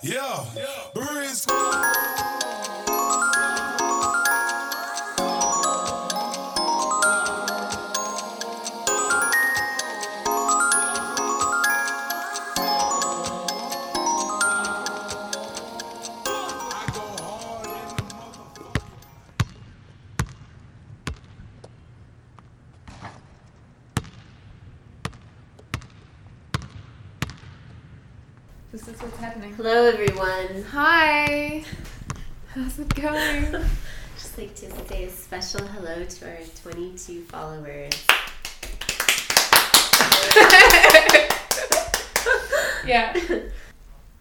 Yeah, Breeze. Going? Just like to say a special hello to our 22 followers. yeah.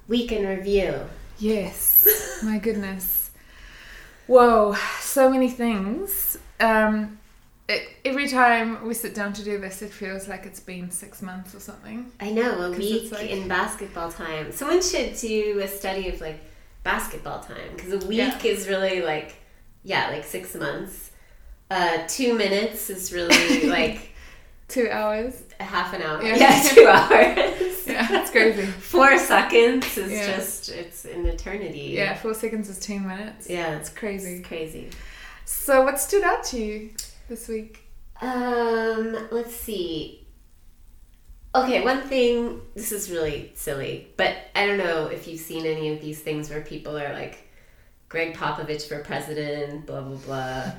Week in review. Yes. My goodness. Whoa. So many things. Um, it, every time we sit down to do this, it feels like it's been six months or something. I know, a week like- in basketball time. Someone should do a study of like basketball time because a week Yeah. is really like, yeah, like six months. Uh, two minutes is really like Two hours. a half an hour. Yeah. Yeah, two hours. Yeah, that's crazy. Four seconds is Yeah. just, it's an eternity. Yeah, four seconds is ten minutes. Yeah, It's crazy. It's crazy. So, what stood out to you this week? Um, let's see. Okay, one thing, this is really silly, but I don't know if you've seen any of these things where people are like, Gregg Popovich for president, blah, blah, blah.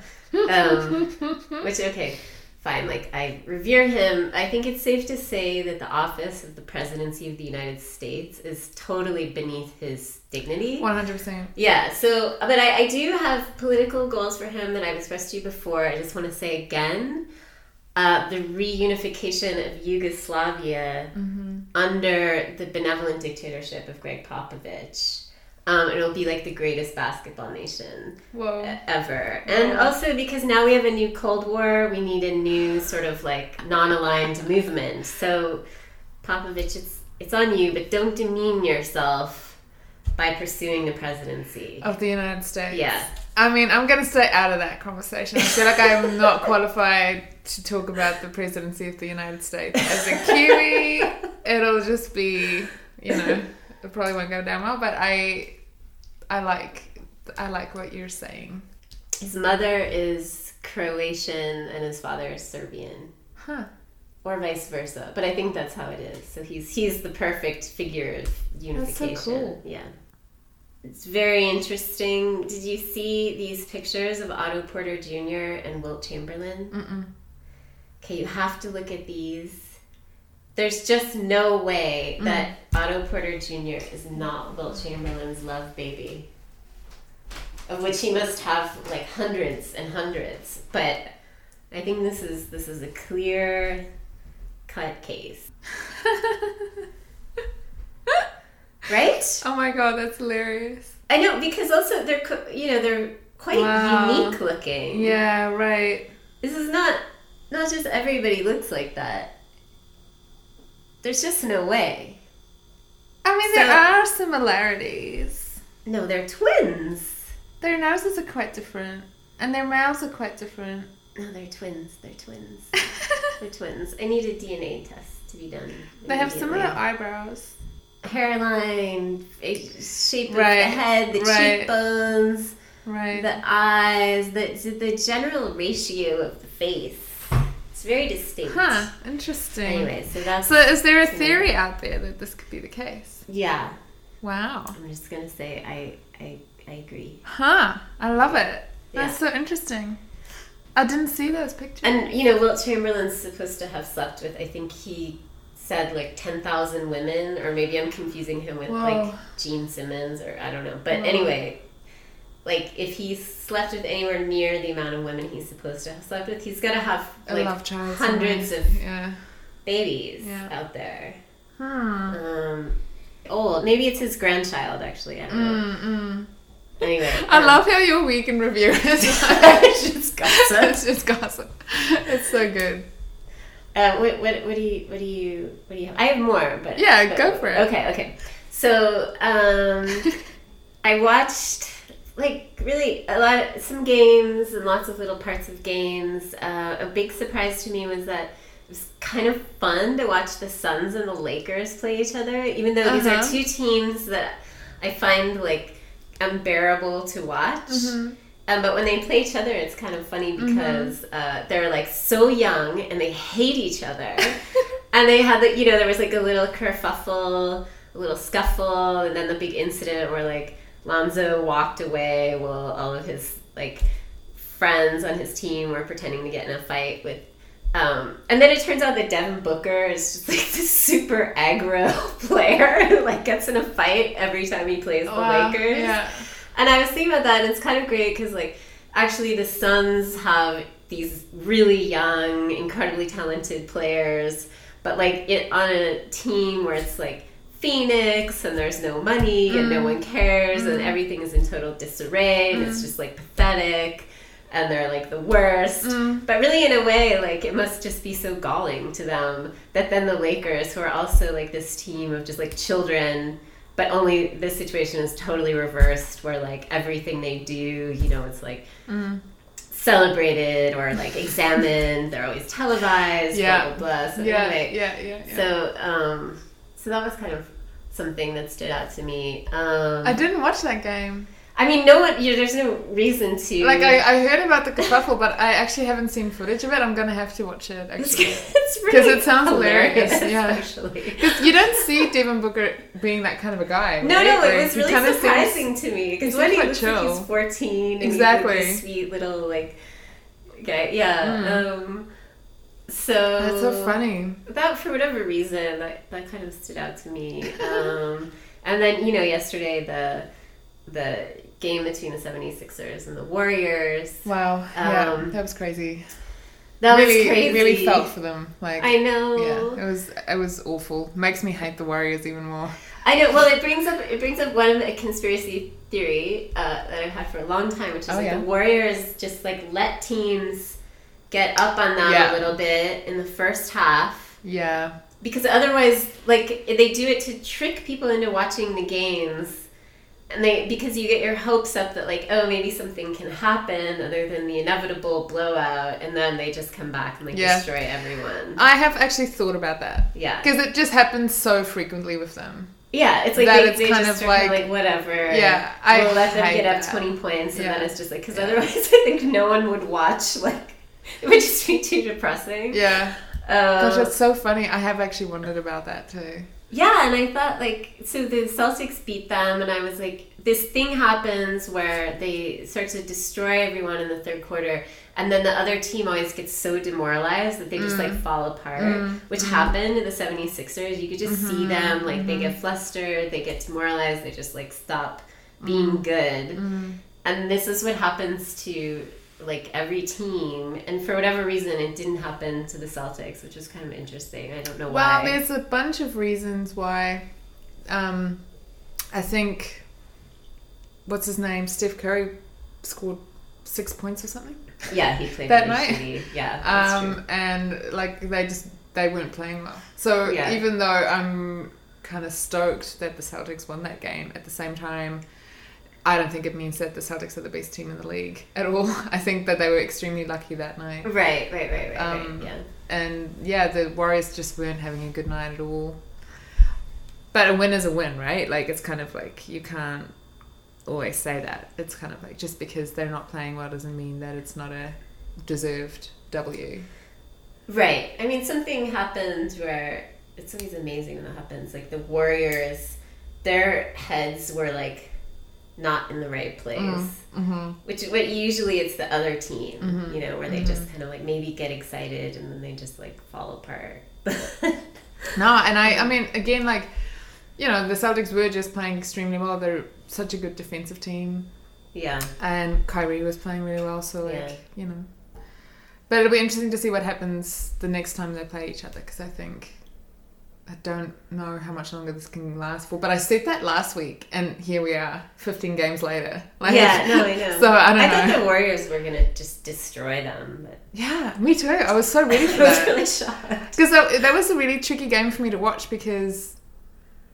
Um, which, okay, fine. Like, I revere him. I think it's safe to say that the office of the presidency of the United States is totally beneath his dignity. One hundred percent. Yeah, so, but I, I do have political goals for him that I've expressed to you before. I just want to say again uh, the reunification of Yugoslavia under the benevolent dictatorship of Gregg Popovich. Um, it'll be like the greatest basketball nation Whoa. ever. And Wow. also because now we have a new Cold War, we need a new sort of like non-aligned movement. So Popovich, it's it's on you, but don't demean yourself by pursuing the presidency. Of the United States. Yeah. I mean, I'm going to stay out of that conversation. I feel like I'm not qualified to talk about the presidency of the United States. As a Kiwi, it'll just be, you know, it probably won't go down well. But I, I like, I like what you're saying. His mother is Croatian and his father is Serbian. Huh? Or vice versa, but I think that's how it is. So he's he's the perfect figure of unification. That's so cool. Yeah, it's very interesting. Did you see these pictures of Otto Porter Jr. and Wilt Chamberlain? Mm-mm. Okay, you have to look at these. There's just no way mm. that Otto Porter Jr. is not Wilt Chamberlain's love baby. Of which he must have like hundreds and hundreds. But I think this is this is a clear cut case. right? Oh my god, that's hilarious. I know because also they're you know they're quite Wow. unique looking. Yeah, right. This is not not just everybody looks like that. There's just no way. I mean, So- there are similarities. No, they're twins. Their noses are quite different, and their mouths are quite different. No, they're twins. They're twins. they're twins. I need a DNA test to be done. They have similar eyebrows. hairline, shape of Right, the head, the right. cheekbones, Right. the eyes, the the general ratio of the face. It's very distinct. Huh, interesting. Anyway, so that's So, is there a theory out there that this could be the case? yeah. Wow. I'm just gonna say I I I agree. Huh, I love it. That's Yeah. so interesting. I didn't see those pictures. And you know, Wilt Chamberlain's supposed to have slept with. I think he said like ten thousand women, or maybe I'm confusing him with Whoa. like Gene Simmons, or I don't know. But Whoa. anyway, like if he slept with anywhere near the amount of women he's supposed to have slept with, he's got to have like hundreds somewhere. of Yeah. babies Yeah. out there. Hmm. Um, old. Maybe it's his grandchild. Actually, I don't know. Mm, mm. Anyway, I um, love how your week in review is It's just gossip. it's just gossip. It's so good. Uh, what, what, what do you what do you what do you have? I have more, but Yeah, but- go for it. Okay, okay. So um, I watched like really a lot some games and lots of little parts of games. Uh, a big surprise to me was that it was kind of fun to watch the Suns and the Lakers play each other, even though these are Uh-huh. two teams that I find like unbearable to watch. Mm-hmm. Um, but when they play each other, it's kind of funny because uh, they're like so young and they hate each other. and they had the, you know, there was like a little kerfuffle, a little scuffle, and then the big incident where like Lonzo walked away while all of his like friends on his team were pretending to get in a fight with. Um, and then it turns out that Devin Booker is just like this super aggro player who like gets in a fight every time he plays the Wow, Lakers. Yeah. And I was thinking about that, and it's kind of great because, like, actually, the Suns have these really young, incredibly talented players, but like it on a team where it's like Phoenix and there's no money and no one mm. cares and mm. everything is in total disarray and it's mm. just like pathetic and they're like the worst. But really, in a way, like it must just be so galling to them that then the Lakers, who are also like this team of just like children, but only this situation is totally reversed where like everything they do, you know, it's like celebrated or like examined. They're always televised. Yeah. Blah blah blah. So Yeah, anyway, yeah, yeah, yeah. so um, so that was kind of something that stood out to me. Um, I didn't watch that game. I mean, no one. You there's no reason to. Like I, I heard about the kerfuffle, but I actually haven't seen footage of it. I'm gonna have to watch it actually. it's 'Cause really it sounds hilarious, yeah. Actually. Because you don't see Devin Booker being that kind of a guy. No, right? no, Like, it was really surprising seems- to me because when he looks like he's fourteen, and Exactly. he's like sweet little like guy. Yeah. Mm. Um, so That's so funny. that for whatever reason that that kind of stood out to me. Um, and then you know yesterday the the game between the 76ers and the Warriors. Wow. yeah, Um, that was crazy. That really, was crazy. really felt for them. Like, I know. yeah, it was, it was awful. Makes me hate the Warriors even more. I know. Well, it brings up it brings up one of the conspiracy theory uh, that I've had for a long time, which is Oh, like yeah. the Warriors just like let teams get up on them Yeah. a little bit in the first half Yeah, because otherwise, like they do it to trick people into watching the games. And they because you get your hopes up that like oh maybe something can happen other than the inevitable blowout and then they just come back and like Yeah. destroy everyone. I have actually thought about that Yeah. because it just happens so frequently with them. Yeah, it's like That they, it's they kind just of like- like whatever. Yeah, I we'll let them get up that. twenty points, and then it's just like because Yeah. otherwise, I think no one would watch. Like it would just be too depressing. Yeah, Uh, gosh, that's so funny. I have actually wondered about that too. yeah, and I thought like so the Celtics beat them, and I was like, this thing happens where they start to destroy everyone in the third quarter. And then the other team always gets so demoralized that they just Mm. like fall apart, which happened to the 76ers. You could just see Mm-hmm. them, like they get flustered, they get demoralized, they just like stop being Mm. good. And this is what happens to like every team. And for whatever reason, it didn't happen to the Celtics, which is kind of interesting. I don't know why. Well, there's a bunch of reasons why. Um, I think what's his name, Steph Curry, scored six points or something. Yeah, he played That night? shitty. Yeah. Um, and like they just they weren't playing well. So Yeah. even though I'm kind of stoked that the Celtics won that game, at the same time. I don't think it means that the Celtics are the best team in the league at all. I think that they were extremely lucky that night. Right, right, right, right, Um, right. Yeah. and yeah, the Warriors just weren't having a good night at all. But a win is a win, right? Like it's kind of like you can't always say that. It's kind of like just because they're not playing well doesn't mean that it's not a deserved W. Right. I mean, something happened where it's always amazing when that happens. Like the Warriors, their heads were like not in the right place. Mm-hmm. Which, what usually it's the other team, Mhm. you know, where they just kind of like maybe get excited and then they just like fall apart. No, and I, I mean, again, like, you know, the Celtics were just playing extremely well. They're such a good defensive team. yeah. and Kyrie was playing really well. So like Yeah. you know, but it'll be interesting to see what happens the next time they play each other because I think I don't know how much longer this can last for. But I said that last week, and here we are, fifteen games later. Like, yeah, no, I know. So I don't I know. thought the Warriors were gonna just destroy them, but yeah, me too. I was so ready I for was that. really shocked. Because that, that was a really tricky game for me to watch because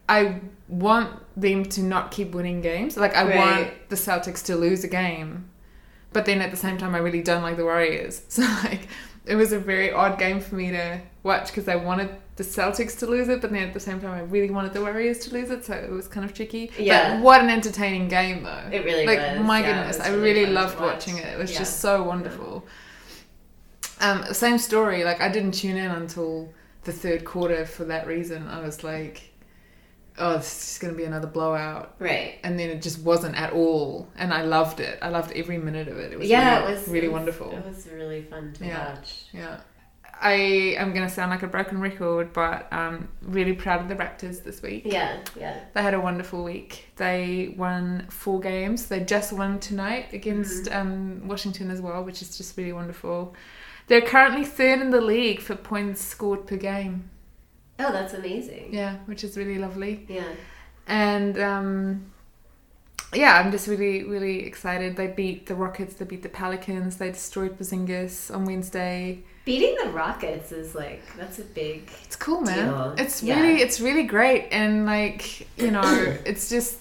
I want them to not keep winning games. Like, I Right. want the Celtics to lose a game. But then at the same time, I really don't like the Warriors. So, like, it was a very odd game for me to watch because I wanted the Celtics to lose it, but then at the same time, I really wanted the Warriors to lose it, so it was kind of tricky. Yeah. But what an entertaining game, though. It really like, was. my Yeah, goodness, I really really loved watch. watching it. It was Yeah. just so wonderful. Um, same story. Like I didn't tune in until the third quarter for that reason. I was like, "Oh, this is just going to be another blowout." Right. and then it just wasn't at all and i loved it i loved every minute of it it was yeah, really, it was really it was- wonderful It was really fun to Yeah. watch. yeah i am going to sound like a broken record but um really proud of the raptors this week Yeah, yeah. they had a wonderful week they won four games they just won tonight against Mm-hmm. um, washington as well which is just really wonderful they're currently third in the league for points scored per game Oh, that's amazing. yeah which is really lovely Yeah. and um, yeah, I'm just really, really excited. They beat the Rockets, they beat the Pelicans, they destroyed Porzingis on Wednesday. Beating the Rockets is like that's a big It's cool, man. Deal. It's Yeah. really, it's really great, and like you know, it's just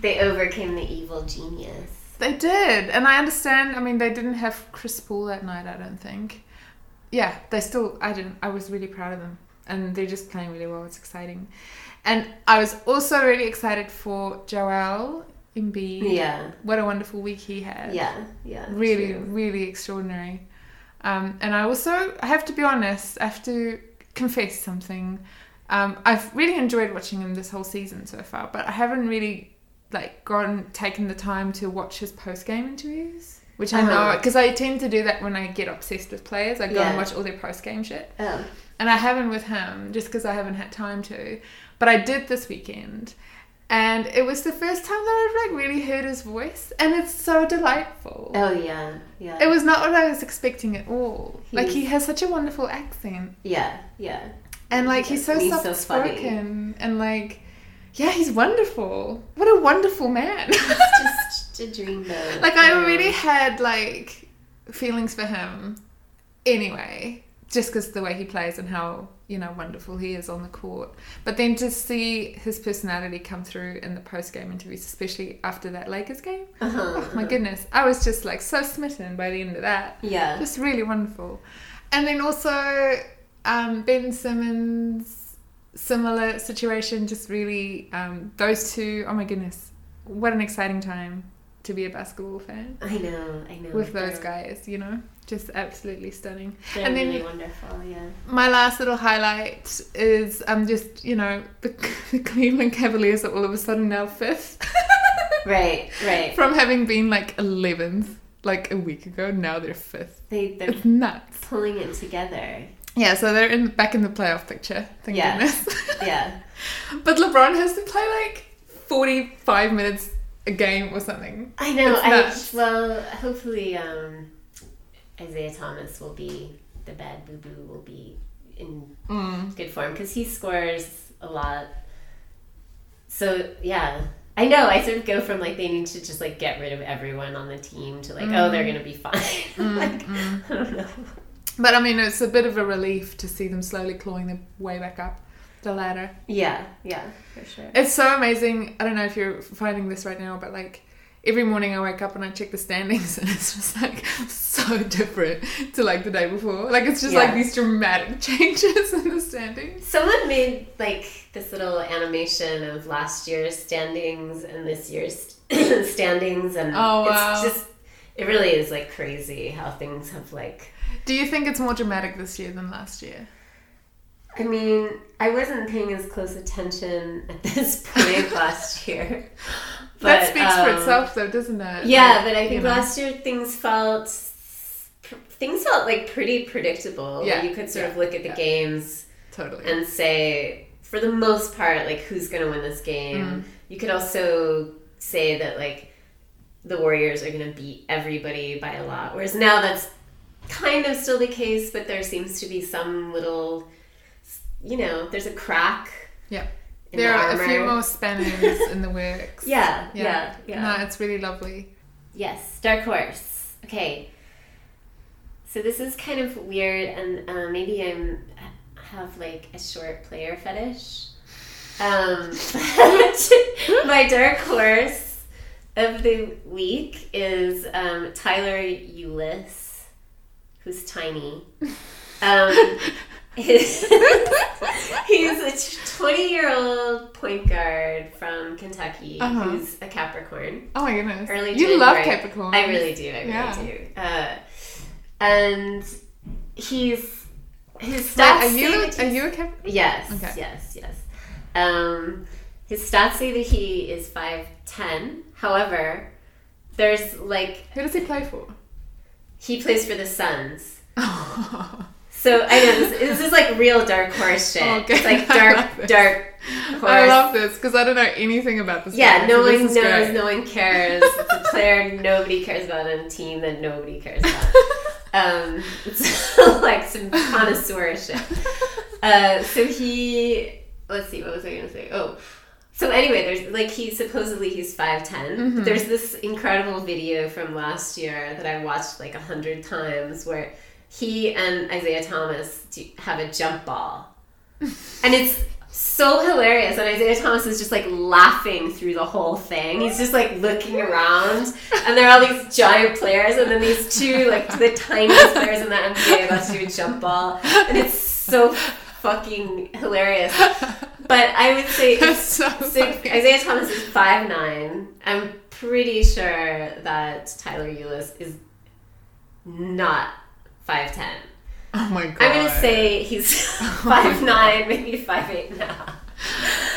they overcame the evil genius. they did, and I understand. I mean, they didn't have Chris Paul that night. I don't think. Yeah, they still. I didn't. I was really proud of them, and they're just playing really well. It's exciting, and I was also really excited for Joel Embiid. Yeah. What a wonderful week he had. Yeah. Yeah. really true. really extraordinary um, and i also i have to be honest i have to confess something um, i've really enjoyed watching him this whole season so far but i haven't really like gone taken the time to watch his post-game interviews which i know Uh-huh. because i tend to do that when i get obsessed with players i go Yeah. and watch all their post-game shit Oh. and I haven't with him just because I haven't had time to. But I did this weekend, and it was the first time that I've like really heard his voice, and it's so delightful. Oh yeah. Yeah. It was not what I was expecting at all. like he has such a wonderful accent, yeah. Yeah. and like he's so He's so soft spoken, and like yeah, he's wonderful. What a wonderful man. It's just a dreamboat. like I already had like feelings for him anyway just because the way he plays and how you know wonderful he is on the court but then to see his personality come through in the post-game interviews especially after that lakers game Uh-huh. oh my goodness i was just like so smitten by the end of that Yeah. just really wonderful and then also um, ben simmons similar situation just really um, those two oh my goodness what an exciting time to be a basketball fan I know. I know. with those They're- guys, you know, just absolutely stunning. They're And then- really wonderful. Yeah. My last little highlight is um just you know the, the Cleveland Cavaliers are all of a sudden now fifth Right. Right. from having been like eleventh like a week ago. Now they're fifth. They they're It's nuts. pulling it together. Yeah, so they're in back in the playoff picture. Thank Yeah. goodness. Yeah. but LeBron has to play like forty five minutes a game or something. I know. I well, hopefully, um, Isaiah Thomas will be the bad boo boo will be in Mm. good form because he scores a lot. So yeah, I know. I sort of go from like they need to just like get rid of everyone on the team to like oh they're mm. gonna be fine. Mm, like mm. I don't know. But I mean, it's a bit of a relief to see them slowly clawing their way back up the ladder. Yeah, yeah, for sure. It's so amazing. I don't know if you're finding this right now, but like every morning I wake up and I check the standings and it's just like so different to like the day before. Like it's just like these dramatic changes in the standings. Someone made like this little animation of last year's standings and this year's standings, and Oh, wow. it's just it really is like crazy how things have like. Do you think it's more dramatic this year than last year? I mean, I wasn't paying as close attention at this point last year. that but, speaks for um, itself though, doesn't it? Yeah, Like, but I think know. last year things felt things felt like pretty predictable. Yeah, you could sort of look at the yeah. games totally. and say, for the most part, like who's going to win this game. Mm. You could also say that like the Warriors are going to beat everybody by a lot. Whereas now that's kind of still the case, but there seems to be some little, you know, there's a crack. Yeah. there the are a few more spanners in the works. Yeah, yeah, yeah. No, it's really lovely. Yes, Dark Horse. Okay. So this is kind of weird, and uh, maybe I'm have like a short player fetish. Um, my dark horse of the week is um, Tyler Ulis, who's tiny. Um, he's a 20 year old point guard from Kentucky Uh-huh. who's a Capricorn. Oh my goodness. Early you love. Capricorn. I really do. I really Yeah. do. Uh, and he's his stats. Wait, are you are you a Cap? Yes. Okay. Yes. Yes. Um, his stats say that he is five ten. However, there's like Who does he play for? he plays for the Suns. So I know this, this is like real dark horse shit. Okay. It's like dark, dark horse. I love this because I don't know anything about this. Yeah, no one knows, great. no one cares. It's a player nobody cares about and a team that nobody cares about. um, it's like some connoisseur shit. Uh, so he, let's see, what was I gonna say? Oh, so anyway, there's like he supposedly he's 5'10. Mm-hmm. There's this incredible video from last year that I watched like a hundred times where he and Isaiah Thomas have a jump ball, and it's so hilarious. And Isaiah Thomas is just like laughing through the whole thing. He's just like looking around, and there are all these giant players, and then these two like the tiniest players in the NBA about to do a jump ball, and it's so fucking hilarious. But I would say so. Isaiah Thomas is five nine. I'm pretty sure that Tyler Ulis is not five ten. Oh my god. I'm gonna say he's five nine, maybe five eight now.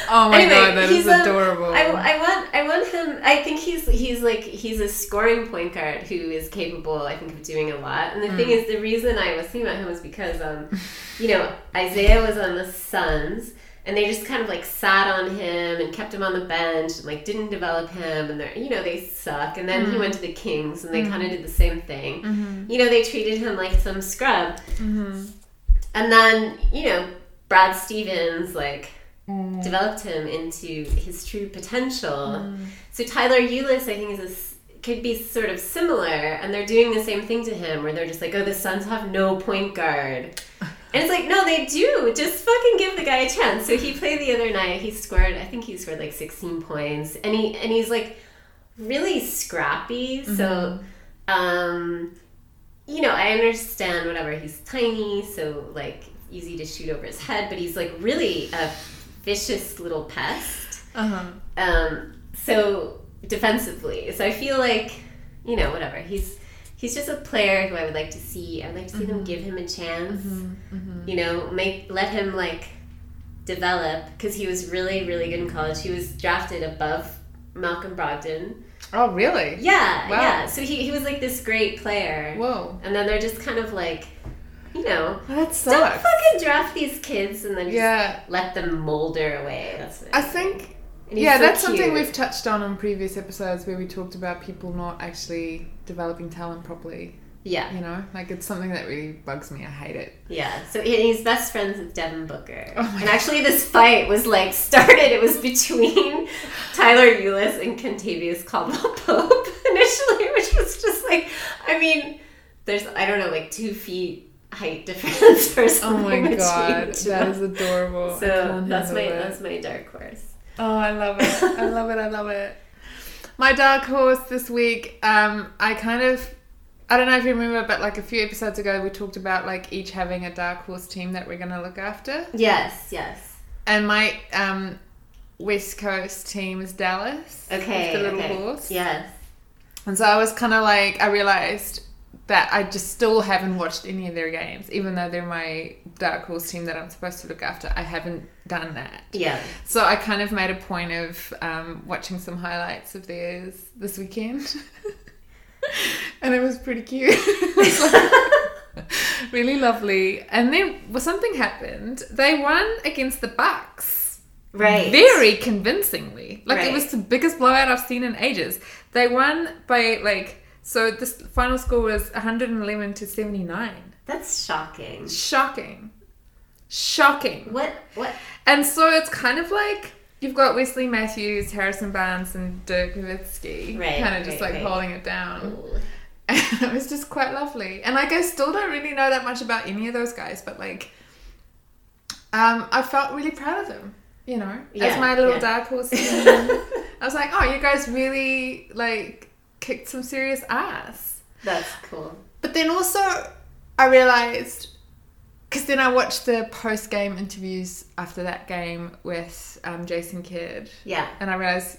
Oh my anyway, god, that is adorable. I, I want I want him. I think he's he's like he's a scoring point guard who is capable. I think of doing a lot. And the thing Mm. is, the reason I was thinking about him was because um, you know, Isaiah was on the Suns. And they just kind of like sat on him and kept him on the bench and like didn't develop him and they're you know they suck and then he Mm. went to the Kings and they kind of did the same thing Mm-hmm. you know they treated him like some scrub Mm-hmm. and then you know Brad Stevens like Mm. developed him into his true potential. Mm. So Tyler Ulis, I think, is a could be sort of similar, and they're doing the same thing to him, where they're just like, "Oh, the Suns have no point guard," and it's like, "No, they do. Just fucking give the guy a chance." So he played the other night. He scored. I think he scored like 16 points, and he and he's like really scrappy. So, um, you know, I understand whatever. He's tiny, so like easy to shoot over his head, but he's like really a vicious little pest. Uh-huh. Um, so defensively, so I feel like you know whatever he's he's just a player who I would like to see. I would like to see them mm-hmm. give him a chance. Mm-hmm. Mm-hmm. You know, make let him like develop because he was really really good in college. He was drafted above Malcolm Brogdon. Oh really? Yeah, Wow. yeah. So he, he was like this great player. Whoa. And then they're just kind of like, you know, That don't fucking draft these kids and then just Yeah. let them molder away. That's I think yeah, so that's something we've touched on on previous episodes where we talked about people not actually developing talent properly. Yeah, You know, like it's something that really bugs me. I hate it. yeah. So he- he's best friends with Devin Booker. Oh and actually, this fight was like started. It was between Tyler Ulis and Kentavious Caldwell Pope initially, which was just like, I mean, there's I don't know, like two feet height difference or Oh my god, that is adorable. So that's my it. that's my dark horse. Oh, I love it. I love it. I love it. My dark horse this week, um, I kind of, I don't know if you remember, but like a few episodes ago, we talked about like each having a dark horse team that we're going to look after. Yes, yes. And my um, West Coast team is Dallas. Okay. the little okay. horse. Yes. And so I was kind of like, I realized that I just still haven't watched any of their games, even though they're my dark horse team that I'm supposed to look after. I haven't done that. Yeah. So I kind of made a point of um, watching some highlights of theirs this weekend. and it was pretty cute. Was like really lovely. And then well, something happened. They won against the Bucks. Right. Very convincingly. Like Right. it was the biggest blowout I've seen in ages. They won by like so this final score was 111 to 79. That's shocking. Shocking. Shocking. What? What? And so it's kind of like you've got Wesley Matthews, Harrison Barnes, and Dirk Nowitzki Right, kind of just right, like right. holding it down. And it was just quite lovely. And like I still don't really know that much about any of those guys, but like um, I felt really proud of them. You know, as my little yeah. dark horse. I was like, oh, you guys really like kicked some serious ass. That's cool. But then also, I realized because then I watched the post game interviews after that game with um, Jason Kidd, Yeah. and I realized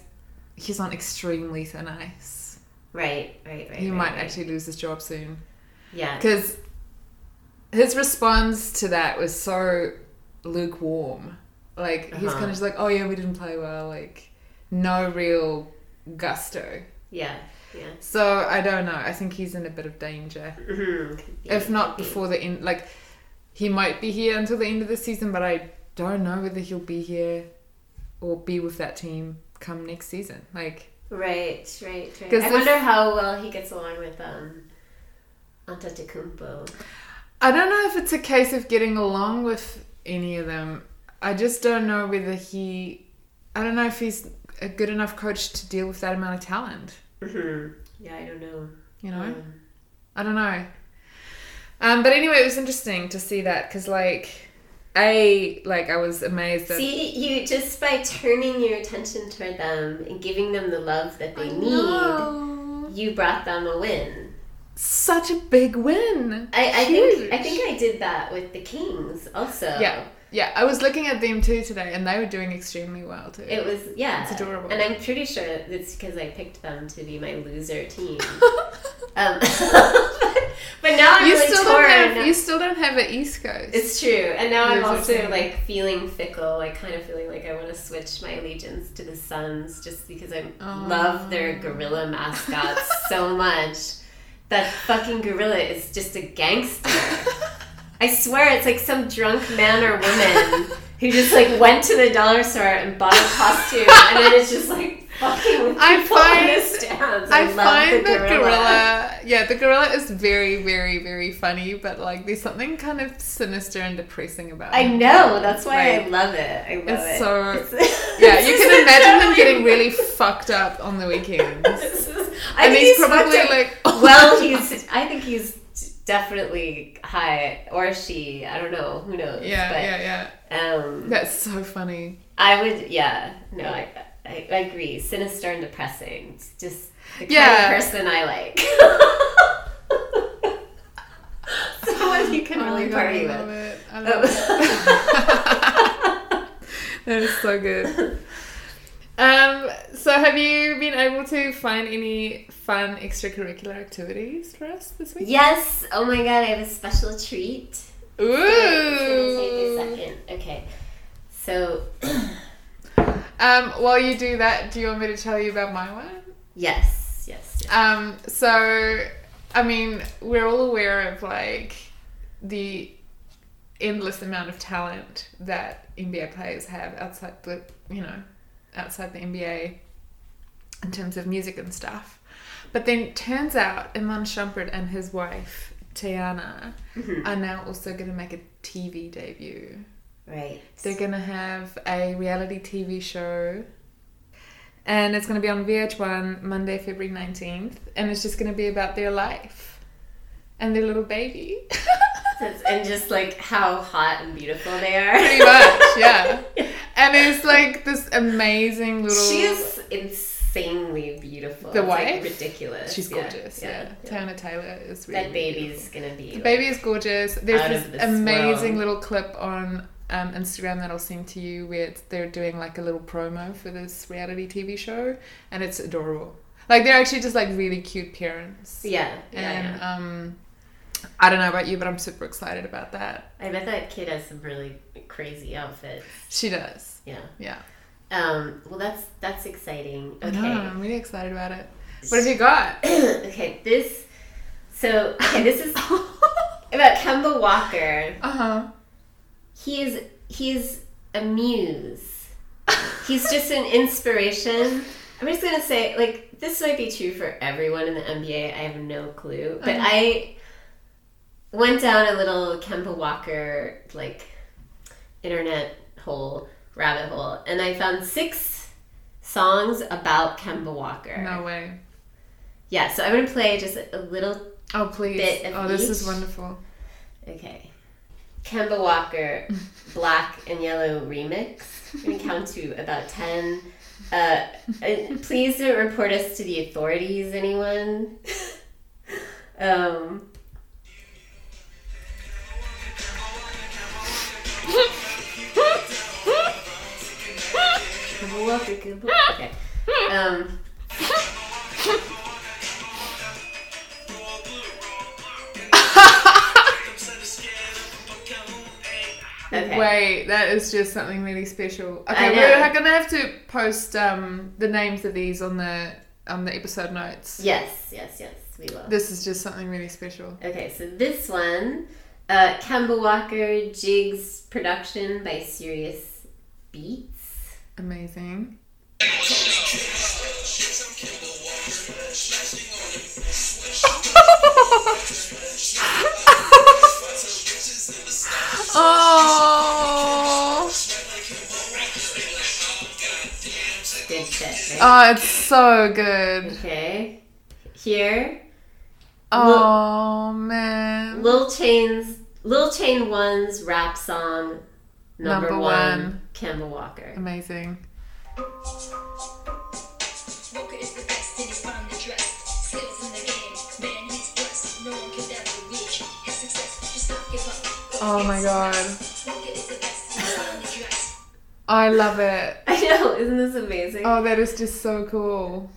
he's on extremely thin ice. Right. Right. Right. He right, might right. actually lose his job soon Yeah. because his response to that was so lukewarm. Like he's Uh-huh. kind of just like, "Oh yeah, we didn't play well." Like no real gusto. Yeah. Yeah. So I don't know. I think he's in a bit of danger. Mhm. if not before the end like he might be here until the end of the season but i don't know whether he'll be here or be with that team come next season like Right. Right. Right. I if- wonder how well he gets along with um, Antetokounmpo. i don't know if it's a case of getting along with any of them i just don't know whether he i don't know if he's a good enough coach to deal with that amount of talent hmm Yeah. I don't know. you know Um, I don't know. Um, but anyway, it was interesting to see that because, like, a like I was amazed that See, you just by turning your attention toward them and giving them the love that they need, No. you brought them a win. such a big win. I, I Huge. think I think I did that with the Kings also. Yeah, yeah. I was looking at them too today, and they were doing extremely well too. It was yeah. It's adorable. And I'm pretty sure it's because I picked them to be my loser team. um, but now I'm you really still torn. don't have you still don't have an East Coast. It's true, and now I'm also like feeling fickle, like kind of feeling like I want to switch my allegiance to the Suns just because I Oh. love their gorilla mascot so much. That fucking gorilla is just a gangster. I swear it's like some drunk man or woman who just like went to the dollar store and bought a costume and then it's just like fucking I find-. I love find the the gorilla. yeah, the gorilla is very, very, very funny, but like there's something kind of sinister and depressing about it. I know, that's why I love it. I love it's it. so- It's- Yeah, you can imagine him getting really fucked up on the weekends. Is- I and think he's, fucked probably like, well, he's. I think he's definitely high, or she. I don't know. Who knows? yeah, but, yeah, yeah. Um, That's so funny. I would. Yeah. No, I, I. I agree. Sinister and depressing. It's just the kind Yeah. of person I like. Someone you can Oh really God, party I love with. it. I love it. that is so good. Um, so have you been able to find any fun extracurricular activities for us this week? Yes. Oh my god, I have a special treat. Ooh. It's take a second. Okay. So Um, while you do that, do you want me to tell you about my one? yes, yes. yes. Um, so, I mean, we're all aware of like the endless amount of talent that NBA players have outside the, you know, outside the NBA in terms of music and stuff. But then turns out Iman Shumpert and his wife, Teyana, mm-hmm. are now also going to make a TV debut. Right. They're going to have a reality TV show. And it's going to be on VH1 Monday, February 19th. And it's just going to be about their life and their little baby. And just like how hot and beautiful they are. Pretty much, yeah. And it's like this amazing little. She is insanely beautiful. The It's, like, wife? ridiculous. She's Yeah, gorgeous, yeah. Teyana Taylor is really That baby's gonna be. The baby is gorgeous. There's this, this amazing world. little clip on um, Instagram that I'll send to you where it's, they're doing like a little promo for this reality TV show, and it's adorable. Like they're actually just like really cute parents. Yeah, yeah, and yeah. um, I don't know about you, but I'm super excited about that. I bet that kid has some really crazy outfits. She does. Yeah. Yeah. Um. Well, that's that's exciting. I Okay. know, I'm really excited about it. What have you got? okay. This. So okay, this is about Kemba Walker. Uh huh. He is he's a muse. He's just an inspiration. I'm just gonna say, like, this might be true for everyone in the NBA. I have no clue, but Uh-huh. I went down a little Kemba Walker like internet hole rabbit hole, and I found six songs about Kemba Walker. No way. Yeah, so I'm gonna play just a little Oh please. Bit of Oh, this is wonderful. Okay. Kemba Walker, Black and Yellow remix. I'm going to count to about 10. Uh, please don't report us to the authorities, anyone. um, okay. Wait, that is just something really special. Okay, we're gonna have to post um, the names of these on the on the episode notes. Yes, yes, yes, we will. This is just something really special. Okay, so this one uh, Kemba Walker Jigs production by Serious Beats. Amazing. Oh, Good shit, right? oh, it's so good. Okay. Here, Oh man. Lil Chain's Lil Chain One's rap song number, Number one, one. Kemba Walker. Amazing. Walker is the best and he's finely dressed. Skills in the game, man, he's blessed. No one could ever reach his success. Just not give up. Oh my god. Walker is the best and he's finely dressed. I love it. I know, isn't this amazing? Oh, that is just so cool.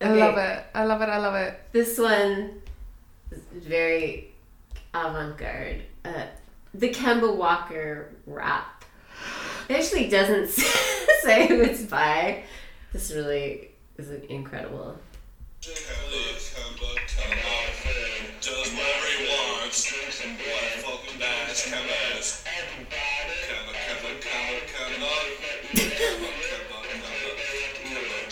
I love it. I love it. I love it. This one is very avant-garde. Uh, the Kemba Walker rap. It actually doesn't say who it's by. This really is incredible.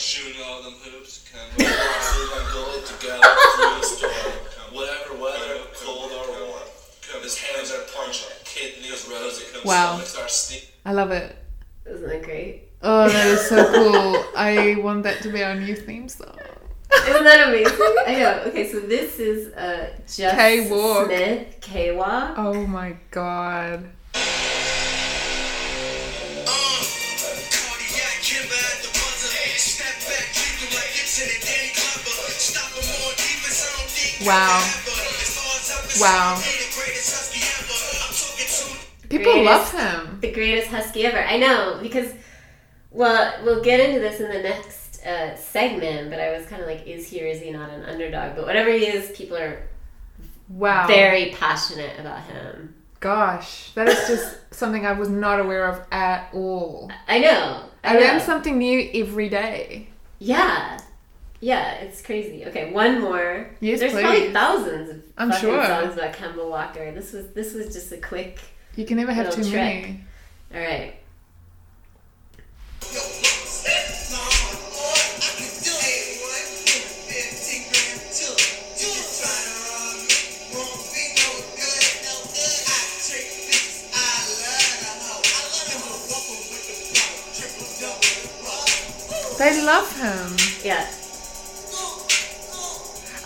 Shooting all them hoops, Kemba. Sleep and go together through the storm. Whatever weather, cold or warm. His hands are punching, kidneys rosy. Wow. Are steep. I love it. Isn't that great? Oh, that is so cool. I want that to be our new theme song. Isn't that amazing? I know. Okay, so this is uh, Just K-Walk. Smith, K-Walk. Oh my god. Talking Wow. People Greatest- love him. The greatest husky ever. I know, because, well, we'll get into this in the next uh, segment, but I was kind of like, is he or is he not an underdog? But whatever he is, people are Wow. very passionate about him. Gosh, that is just something I was not aware of at all. I know. I, I learn something new every day. Yeah. Yeah, it's crazy. Okay, one more. Yes, There's probably thousands of I'm fucking sure. songs about Kemba Walker. This was this was just a quick. You can never have too trick. many. All right. They love him. Yeah.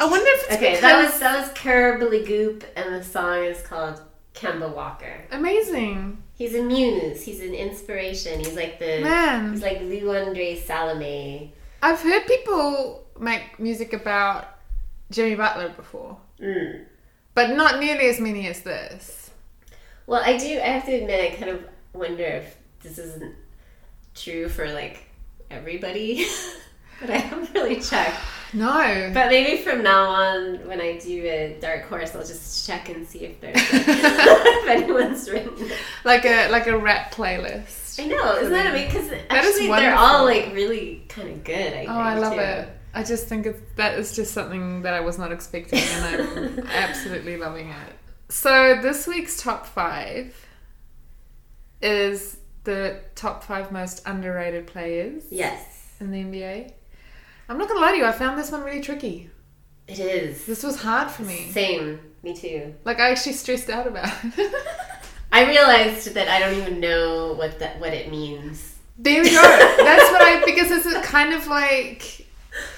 I wonder if it's Okay, that was that was Curly Goop, and the song is called Kemba Walker. amazing. He's a muse. He's an inspiration. He's like the Man. he's like Lou Andre Salome. I've heard people make music about Jimmy Butler before, Mm. but not nearly as many as this. Well, I do. I have to admit, I kind of wonder if this isn't true for like everybody, but I haven't really checked. No. But maybe from now on, when I do a dark horse, I'll just check and see if there's if anyone's written. it. like a like a rap playlist. I know, isn't that amazing? Because actually, they're all like really kind of good. I Oh, I love too. it. I just think it's, that is just something that I was not expecting, and I'm absolutely loving it. So this week's top five is the top five most underrated players Yes, in the NBA. I'm not gonna lie to you, I found this one really tricky. it is. This was hard for me. Same, me too. Like I actually stressed out about it. I realized that I don't even know what that what it means. there we go. That's what I because it's kind of like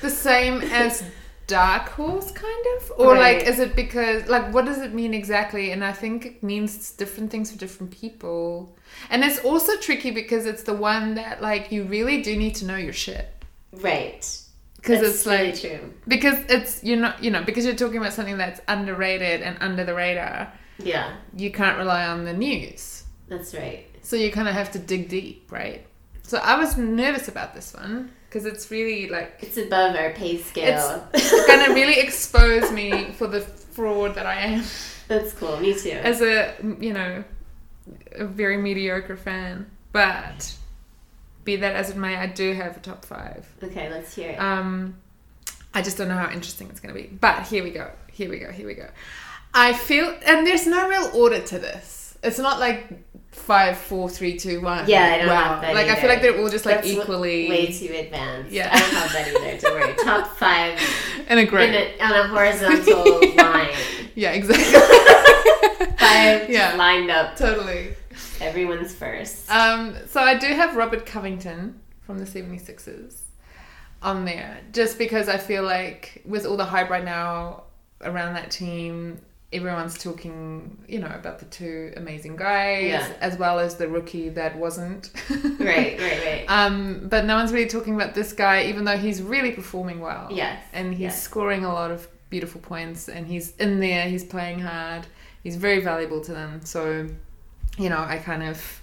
the same as dark horse kind of or Right. like is it because like what does it mean exactly and i think it means different things for different people and it's also tricky because it's the one that like you really do need to know your shit Right. Because it's like true. because it's you're not you know because you're talking about something that's underrated and under the radar Yeah, you can't rely on the news that's right. so you kind of have to dig deep right so I was nervous about this one because it's really like It's above our pay scale. it's gonna really expose me for the fraud that I am That's cool. Me too. as a you know a very mediocre fan. But be that as it may, I do have a top five. okay, let's hear it. Um, I just don't know how interesting it's going to be. But here we go. Here we go. Here we go. I feel, and there's no real order to this. It's not like five, four, three, two, one. Yeah, I don't have that Like I feel like they're all just like That's equally way too advanced. Yeah. I don't have that either. Don't worry. Top five in a grid. on a horizontal line. Yeah, exactly. Five Yeah. lined up. totally. Everyone's first. Um, so I do have Robert Covington from the 76ers on there, just because I feel like with all the hype right now around that team, everyone's talking, you know, about the two amazing guys, Yeah. as well as the rookie that wasn't. right, right, right. Um, but no one's really talking about this guy, even though he's really performing well. Yes, And he's yes. scoring a lot of beautiful points, and he's in there, he's playing hard, he's very valuable to them. So, you know, I kind of.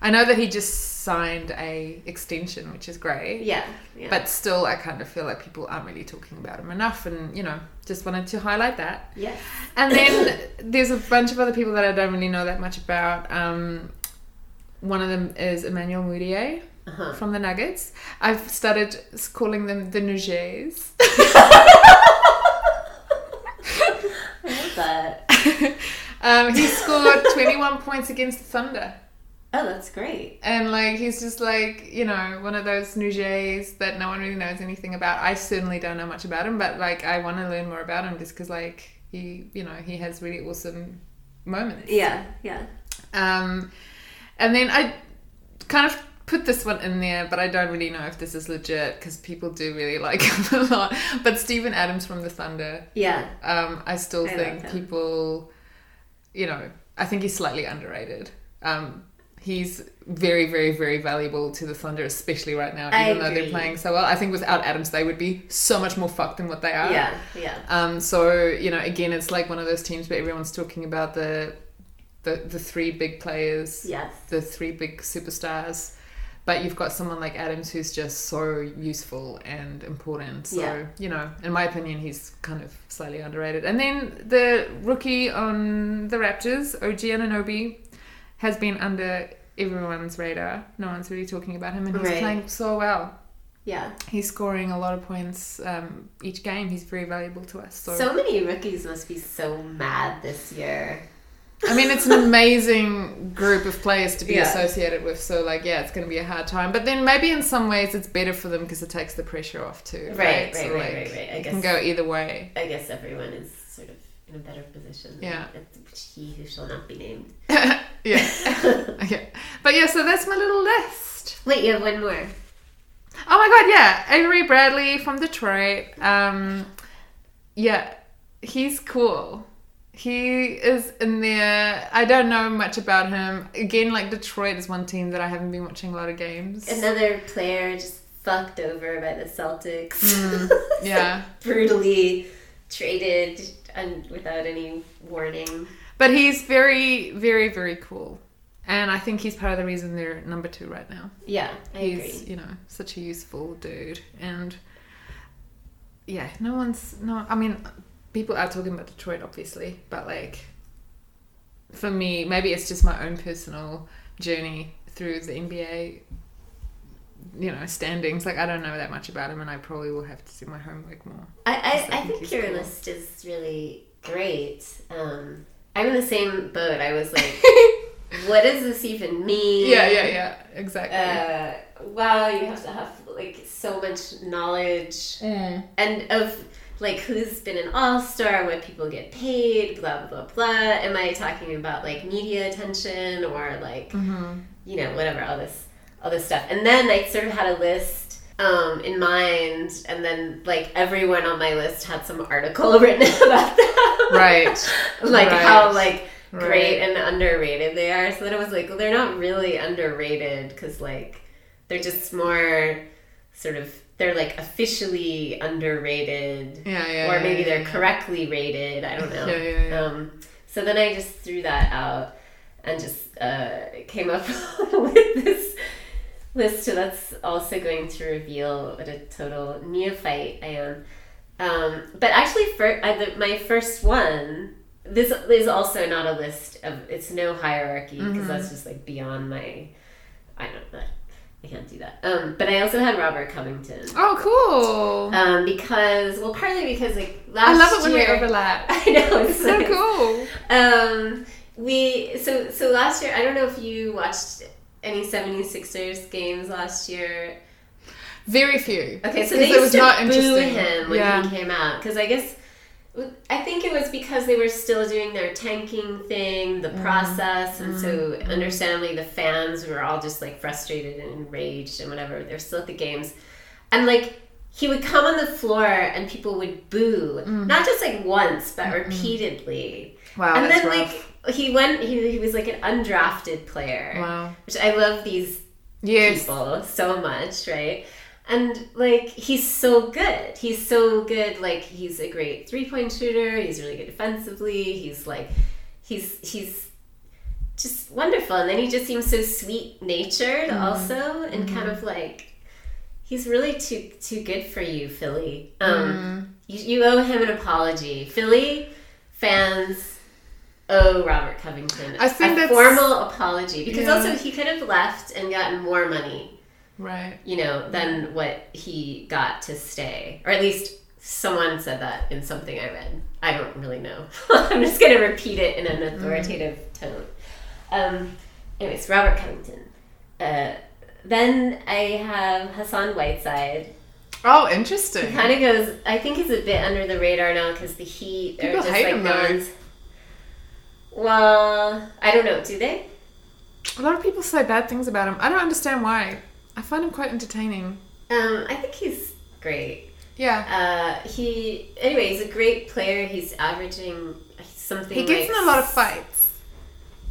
I know that he just signed a extension, which is great. Yeah, yeah. But still, I kind of feel like people aren't really talking about him enough, and you know, just wanted to highlight that. yes. And then there's a bunch of other people that I don't really know that much about. Um, one of them is Emmanuel Mudiay Uh-huh. from the Nuggets. I've started calling them the Nugets. I love that. Um, he scored 21 points against the Thunder. Oh, that's great. And like he's just like you know one of those Nugets that no one really knows anything about. I certainly don't know much about him, but like I want to learn more about him just because like he you know he has really awesome moments. Yeah, yeah. Um, and then I kind of put this one in there, but I don't really know if this is legit because people do really like him a lot. But Steven Adams from the Thunder, Yeah. um, I still I think people, you know, I think he's slightly underrated. Um, he's very, very, very valuable to the Thunder, especially right now, I even though they're playing so well. I think without Adams, they would be so much more fucked than what they are. Yeah, yeah. Um, so you know, again, it's like one of those teams where everyone's talking about the the the three big players, Yes. the three big superstars. But you've got someone like Adams who's just so useful and important. So, Yeah. you know, in my opinion, he's kind of slightly underrated. And then the rookie on the Raptors, OG Anunoby, has been under everyone's radar. No one's really talking about him, and he's Right. playing so well. Yeah. He's scoring a lot of points um, each game. He's very valuable to us. So, So many rookies must be so mad this year. I mean, it's an amazing group of players to be Yeah. associated with. So, like, yeah, it's going to be a hard time. But then maybe in some ways it's better for them because it takes the pressure off too. Right, Right, right, So, right, like, right, right. I it guess can go either way. I guess everyone is sort of in a better position. Yeah. It's he who shall not be named. yeah. yeah. But yeah, so that's my little list. Wait, you have one more. Oh my god, yeah. Avery Bradley from Detroit. Um, yeah, he's cool. He is in there. I don't know much about him. Again, like Detroit is one team that I haven't been watching a lot of games. Another player just fucked over by the Celtics. Mm, yeah. Brutally traded and without any warning. But he's very, very, very cool. And I think he's part of the reason they're number two right now. Yeah, I he's, agree. you know, such a useful dude. And yeah, no one's, no, I mean, people are talking about Detroit, obviously, but like, for me, maybe it's just my own personal journey through the NBA, you know, standings. Like, I don't know that much about him, and I probably will have to do my homework more. I, Yes, I I, I think think your cool. list is really great. Um, I'm in the same boat. I was like, what does this even mean? Yeah, yeah, yeah, exactly. Uh, wow, you have to have like so much knowledge Mm. and of like who's been an all star, what people get paid, blah blah blah. Am I talking about like media attention or like Mhm. you know whatever all this all this stuff? And then I sort of had a list um, in mind, and then like everyone on my list had some article written about them, Right. like Right. how like great Right. and underrated they are. So then I was like, well, they're not really underrated because like they're just more sort of they're like officially underrated, Yeah, yeah. or maybe yeah, they're correctly rated. I don't know. Yeah, yeah. Um, so then I just threw that out and just uh, came up with this list So that's also going to reveal what a total neophyte I am. Um, but actually, for uh, the, my first one, this is also not a list of. It's no hierarchy because that's just like beyond my. I don't know. I can't do that. Um, but I also had Robert Covington. Oh, cool. Um, because well, partly because like last I love it when year, we overlap. I know it's It's so nice. cool. Um, we so so last year. I don't know if you watched any 76ers games last year. Very few. Okay, so they it was to not boo interesting. him when Yeah. he came out because I guess I think it was because they were still doing their tanking thing, Mm. the process, and so understandably the fans were all just like frustrated and enraged and whatever. They're still at the games, and like he would come on the floor and people would boo, Mm. not just like once but repeatedly. Wow, and then rough. like he went, he, he was like an undrafted player, wow. which I love these Yes. people so much, right? And like he's so good. He's so good. Like he's a great three point shooter. He's really good defensively. He's like he's he's just wonderful. And then he just seems so sweet natured mm-hmm. also and mm-hmm. kind of like he's really too too good for you, Philly. Um mm-hmm. you, you owe him an apology. Philly fans owe Robert Covington I think a that's- formal apology because Yeah. also he could have left and gotten more money Right. you know, than what he got to stay. Or at least someone said that in something I read. I don't really know. I'm just going to repeat it in an authoritative tone. Um, anyways, Robert Covington. Uh, then I have Hassan Whiteside. Oh, interesting. Kind of goes, I think he's a bit under the radar now because the Heat People are just hate like him, one's. Well, I don't know. Do they? A lot of people say bad things about him. I don't understand why. I find him quite entertaining. Um, I think he's great. Yeah. Uh, he anyway, he's a great player. He's averaging something. He gets like in a lot of fights.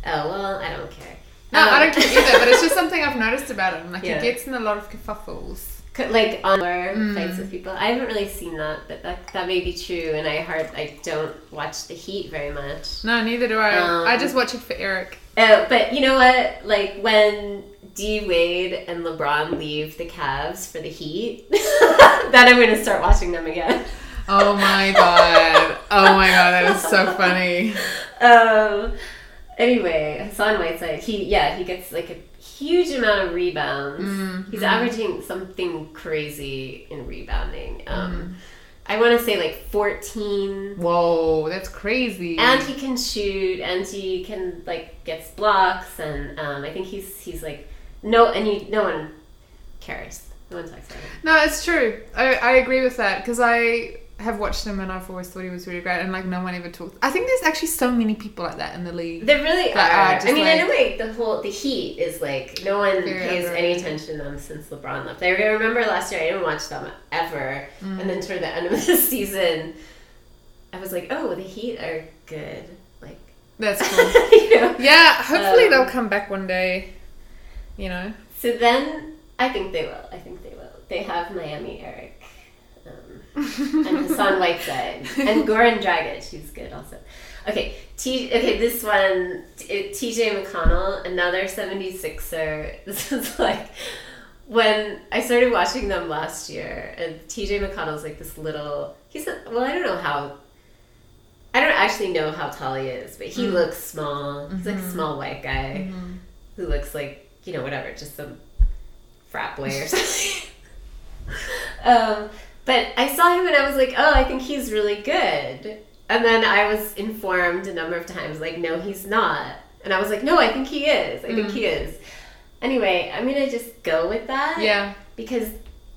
Oh well, I don't care. No, Um, I don't care either, but it's just something I've noticed about him. Like, Yeah. he gets in a lot of kerfuffles. Like on Mm. fights with people. I haven't really seen that, but that that may be true. And I heard I don't watch the Heat very much. No, neither do I. Um, I just watch it for Eric. Uh, but you know what? Like when D Wade and LeBron leave the Cavs for the Heat, then I'm gonna start watching them again. Oh my god. Oh my god, that is so funny. um anyway hassan whiteside he yeah he gets like a huge amount of rebounds Mm, he's averaging something crazy in rebounding um i want to say like 14 Whoa, that's crazy. and he can shoot and he can like gets blocks and um, i think he's he's like no and you no one cares no one talks about him No, it's true. I, I agree with that because I have watched him and I've always thought he was really great and like no one ever talks. I think there's actually so many people like that in the league. There really are. are I mean, in a like- way, the whole the Heat is like no one pays any attention to them since LeBron left. I remember last year I didn't watch them ever, Mm. and then toward the end of the season, I was like, oh, the Heat are good. Like, That's cool. you know. yeah, hopefully Um, they'll come back one day. You know. So then I think they will. I think they will. They have Miami Eric. Um, and Hassan Whiteside and Goran Dragic, who's good also. Okay, T. Okay, this one, T- T.J. McConnell, another 76er. This is like when I started watching them last year, and T.J. McConnell's like this little. He's a, well, I don't know how. I don't actually know how tall he is, but he mm. looks small. He's like a mm-hmm. small white guy mm-hmm. who looks like you know whatever, just some frat boy or something. um, but I saw him and I was like, oh, I think he's really good. And then I was informed a number of times, like, no, he's not. And I was like, no, I think he is. I think he is. Anyway, I'm gonna just go with that. Yeah, Because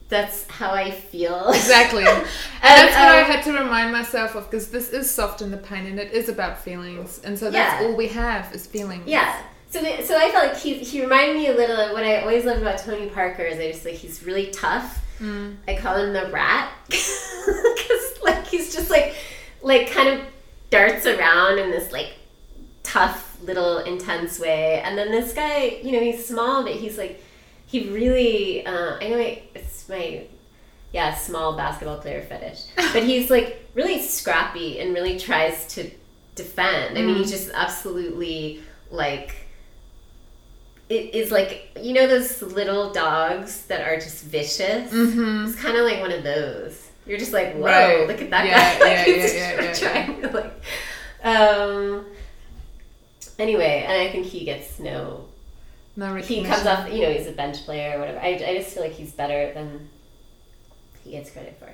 that's how I feel. exactly. And And, that's what I um, had to remind myself of because this is soft in the pain and it is about feelings, and so that's Yeah. all we have is feelings. Yeah. So, so I felt like he, he reminded me a little of what I always loved about Tony Parker is I just like he's really tough. Mm. I call him the rat because like he's just like like kind of darts around in this like tough little intense way, and then this guy, you know, he's small but he's like he really uh, I know I, it's my yeah small basketball player fetish, but he's like really scrappy and really tries to defend. I mean, he just absolutely like it is like you know those little dogs that are just vicious. Mm-hmm. It's kind of like one of those. You're just like, whoa, Right. look at that Yeah, guy. Like, yeah, he's yeah, yeah, trying to like. Um. Anyway, and I think he gets no. No He comes off, you know, he's a bench player or whatever. I, I just feel like he's better than he gets credit for.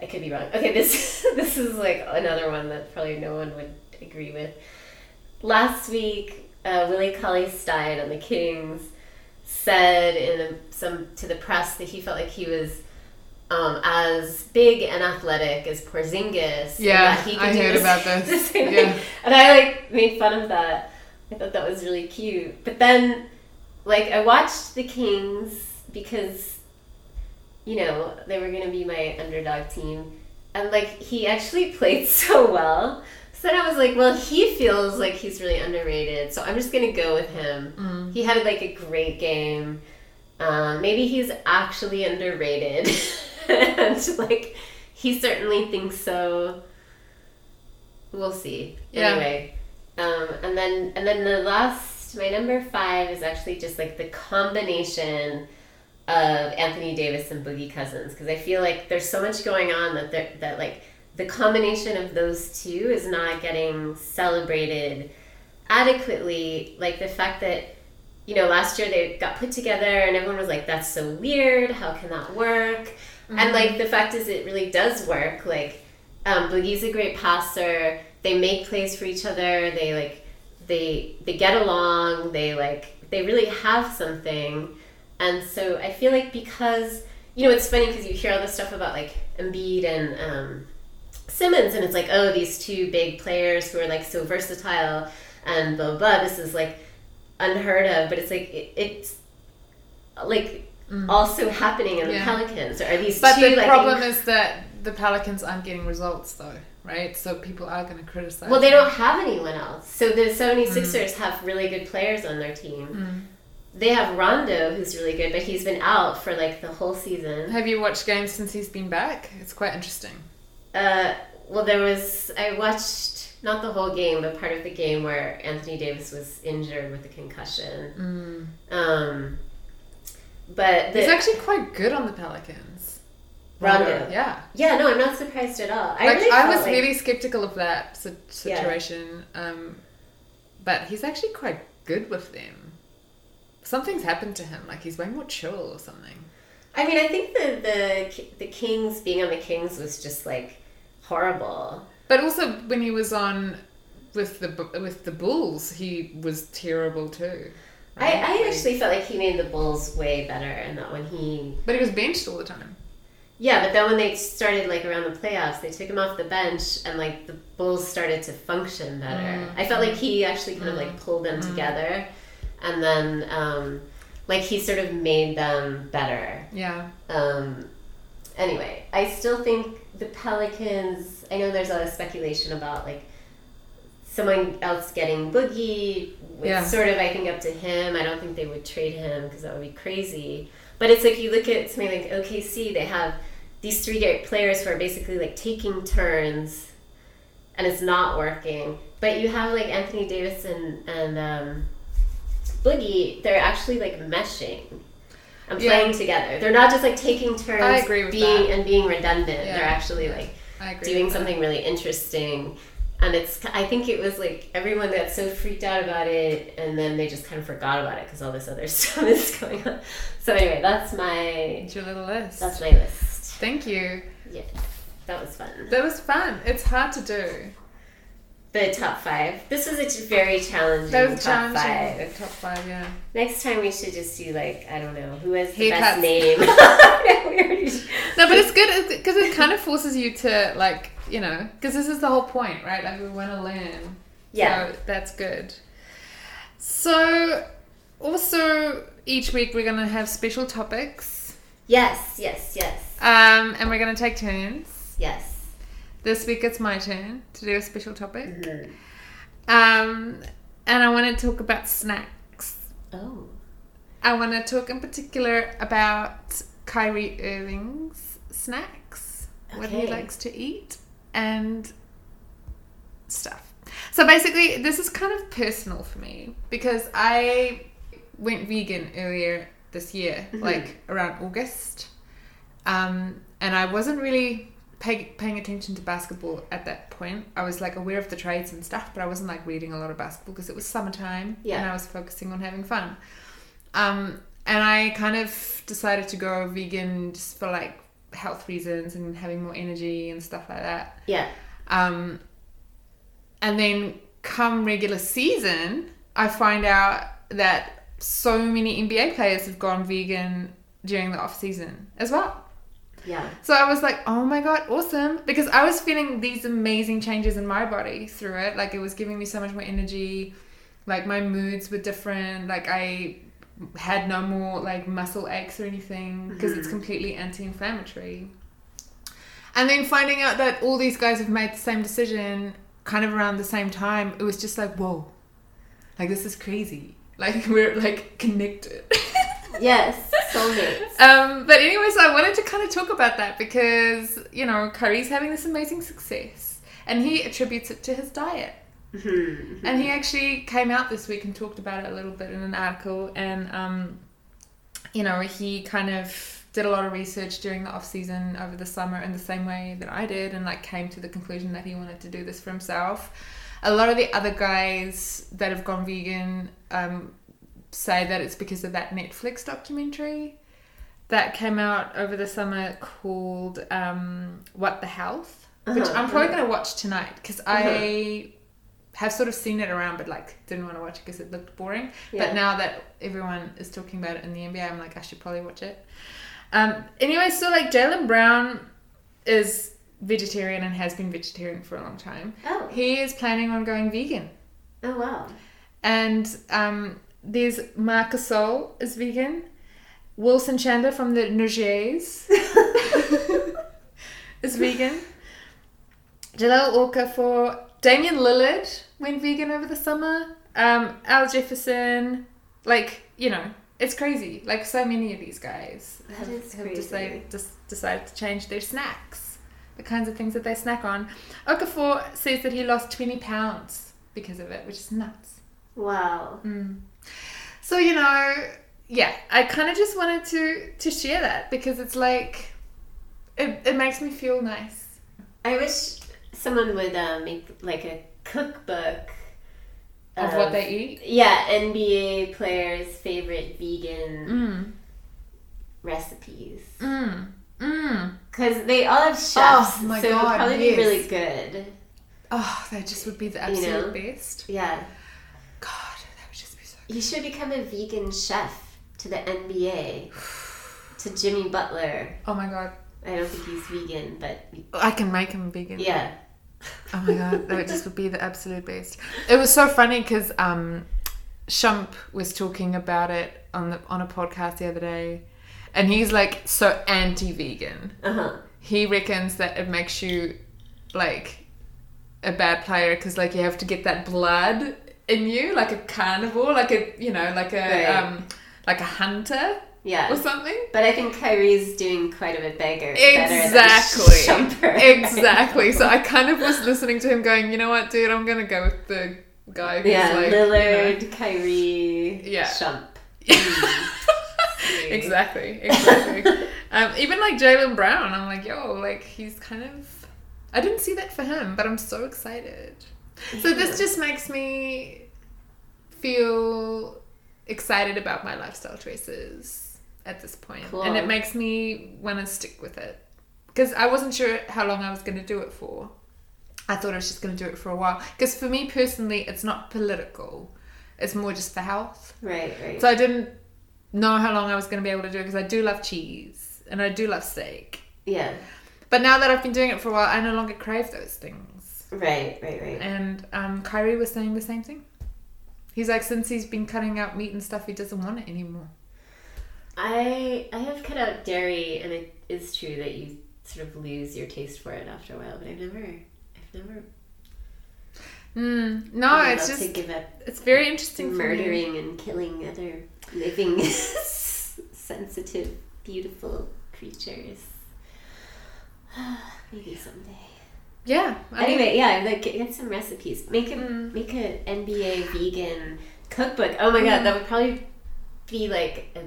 I could be wrong. Okay, this this is like another one that probably no one would agree with. Last week, uh, Willie Cauley Stein on the Kings said in a, some to the press that he felt like he was um, as big and athletic as Porzingis. Yeah, he could I do heard the about this. the Yeah. And I like made fun of that. I thought that was really cute. But then, like, I watched the Kings because, you know, they were gonna be my underdog team, and like he actually played so well. So then I was like, well, he feels like he's really underrated, so I'm just gonna go with him. Mm. He had like a great game. Um, maybe he's actually underrated, and like he certainly thinks so. We'll see. Yeah. Anyway, um, and then and then the last, my number five is actually just like the combination of Anthony Davis and Boogie Cousins because I feel like there's so much going on that that like the combination of those two is not getting celebrated adequately. Like the fact that you know last year they got put together and everyone was like, "That's so weird. How can that work?" And like the fact is, it really does work. Like um, Boogie's a great passer. They make plays for each other. They like they they get along. They like they really have something. And so I feel like because you know it's funny because you hear all this stuff about like Embiid and um, Simmons, and it's like oh these two big players who are like so versatile and blah blah. blah. This is like unheard of, but it's like it, it's like also happening in Mm. Yeah. the Pelicans. Are these But two the like problem is that the Pelicans aren't getting results, though, right? So people are going to criticize. Well, they them. don't have anyone else. So the 76ers have really good players on their team. Mm. They have Rondo, who's really good, but he's been out for like the whole season. Have you watched games since he's been back? It's quite interesting. Uh, well, there was, I watched not the whole game, but part of the game where Anthony Davis was injured with a concussion. Um, but the, He's actually quite good on the Pelicans. Rondo. Yeah. yeah, no, I'm not surprised at all. I like really I was like- really skeptical of that si- Yeah. situation, um, but he's actually quite good with them. Something's happened to him. Like he's way more chill or something. I mean, I think the the the Kings being on the Kings was just like horrible. But also when he was on with the with the Bulls, he was terrible too. I, right? I Like- actually felt like he made the Bulls way better, and that when he but he was benched all the time. yeah, but then when they started like around the playoffs, they took him off the bench, and like the Bulls started to function better. Mm. I felt like he actually kind of like pulled them together, and then um, like he sort of made them better. Yeah. Um, anyway, I still think the Pelicans. I know there's a lot of speculation about like someone else getting Boogie. It's Yeah. sort of I think up to him. I don't think they would trade him because that would be crazy. But it's like you look at something like OKC. They have these three great players who are basically like taking turns, and it's not working. But you have like Anthony Davis and and um, Boogie. They're actually like meshing and Yeah. playing together. They're not just like taking turns I agree with being that. and being redundant. Yeah. They're actually like doing with that. something really interesting. And it's, I think it was like everyone got so freaked out about it, and then they just kind of forgot about it because all this other stuff is going on. So anyway, that's my It's your little list. that's my list. Thank you. Yeah, that was fun. That was fun. It's hard to do. The top five. This was a very challenging That was top challenging. five. Top five, yeah. Next time we should just do like I don't know who has the Haircuts. best name. No, but it's good because it kind of forces you to like, you know, because this is the whole point, right? Like we want to learn. yeah. So that's good. So also each week we're gonna have special topics, Yes. Yes. Yes. um, and we're gonna take turns. Yes. This week it's my turn to do a special topic, Mhm. um, and I want to talk about snacks. Oh. I want to talk in particular about Kyrie Irving's snacks, what he likes to eat, and stuff. So basically, this is kind of personal for me because I went vegan earlier this year, like around August, um, and I wasn't really pay, paying attention to basketball at that point. I was like aware of the trades and stuff, but I wasn't like reading a lot of basketball because it was summertime Yeah. and I was focusing on having fun. Um, and I kind of decided to go vegan just for like health reasons and having more energy and stuff like that. Yeah. Um, and then come regular season, I find out that so many NBA players have gone vegan during the off season as well. Yeah. So I was like, oh my god, awesome. Because I was feeling these amazing changes in my body through it. Like it was giving me so much more energy. Like my moods were different. Like I had no more like muscle aches or anything because it's mm-hmm. completely anti inflammatory. And then finding out that all these guys have made the same decision kind of around the same time, it was just like, whoa. Like this is crazy. Like we're like connected. Yes. Soulmates. Um, but anyways, I wanted to kind of talk about that because you know Kyrie's having this amazing success, and he attributes it to his diet. Mhm. And he actually came out this week and talked about it a little bit in an article, and um, you know he kind of did a lot of research during the off season over the summer in the same way that I did, and like came to the conclusion that he wanted to do this for himself. A lot of the other guys that have gone vegan um, say that it's because of that Netflix documentary that came out over the summer called um, "What the Health," which Uh-huh, I'm probably gonna watch tonight because I have sort of seen it around, but like didn't want to watch it because it looked boring. Yeah. But now that everyone is talking about it in the NBA, I'm like, I should probably watch it. Um, anyway, so like Jaylen Brown is vegetarian and has been vegetarian for a long time. Oh. He is planning on going vegan. Oh wow. And um, there's Marc Gasol is vegan. Wilson Chandler from the Nugets is vegan. Jahlil Okafor. Damian Lillard went vegan over the summer. Um, Al Jefferson. Like, you know, it's crazy. Like, so many of these guys That have, have decided, just decided to change their snacks. The kinds of things that they snack on. Okafor says that he lost 20 pounds because of it, which is nuts. Wow. Mm. So you know, yeah, I kind of just wanted to to share that because it's like it, it makes me feel nice. I wish someone would uh, make like a cookbook Of what they eat. Yeah, NBA players' favorite vegan Mm. recipes. Mm. Mm. Because they all have chefs, Oh, my so it would probably yes. be really good. Oh, that just would be the You absolute know? best. Yeah. God, that would just be so. You should become a vegan chef to the NBA. to Jimmy Butler. Oh my god, I don't think he's vegan, but I can make him vegan. yeah. Oh my god, that would just would be the absolute best. It was so funny because um, Shump was talking about it on the on a podcast the other day, and he's like so anti-vegan. Uh huh. he reckons that it makes you like a bad player because like you have to get that blood in you like a carnivore like a you know like a Right. um like a hunter Yeah. or something But I think Kyrie's doing quite a bit bigger. exactly exactly so i kind of was listening to him going you know what dude i'm gonna go with the guy who's yeah, like you know- Kyrie, Yeah. Shump. exactly exactly um, even like jaylen brown i'm like yo like he's kind of i didn't see that for him but i'm so excited so this just makes me feel excited about my lifestyle choices at this point Cool. and it makes me want to stick with it because i wasn't sure how long i was going to do it for i thought i was just going to do it for a while because for me personally it's not political it's more just for health Right, right. so I didn't know how long I was going to be able to do it because I do love cheese and I do love steak. yeah. But now that I've been doing it for a while, I no longer crave those things. Right, right, right. And um, Kyrie was saying the same thing. He's like, since he's been cutting out meat and stuff, he doesn't want it anymore. I I have cut out dairy, and it is true that you sort of lose your taste for it after a while. But I've never, I've never. Mm, no, been it's able to give up it's very interesting for me. murdering and killing other living, sensitive, beautiful creatures. Maybe someday. Yeah. I mean, Anyway, yeah, like get some recipes. Make a Mm. make a NBA vegan cookbook. Oh my god, that would probably be like a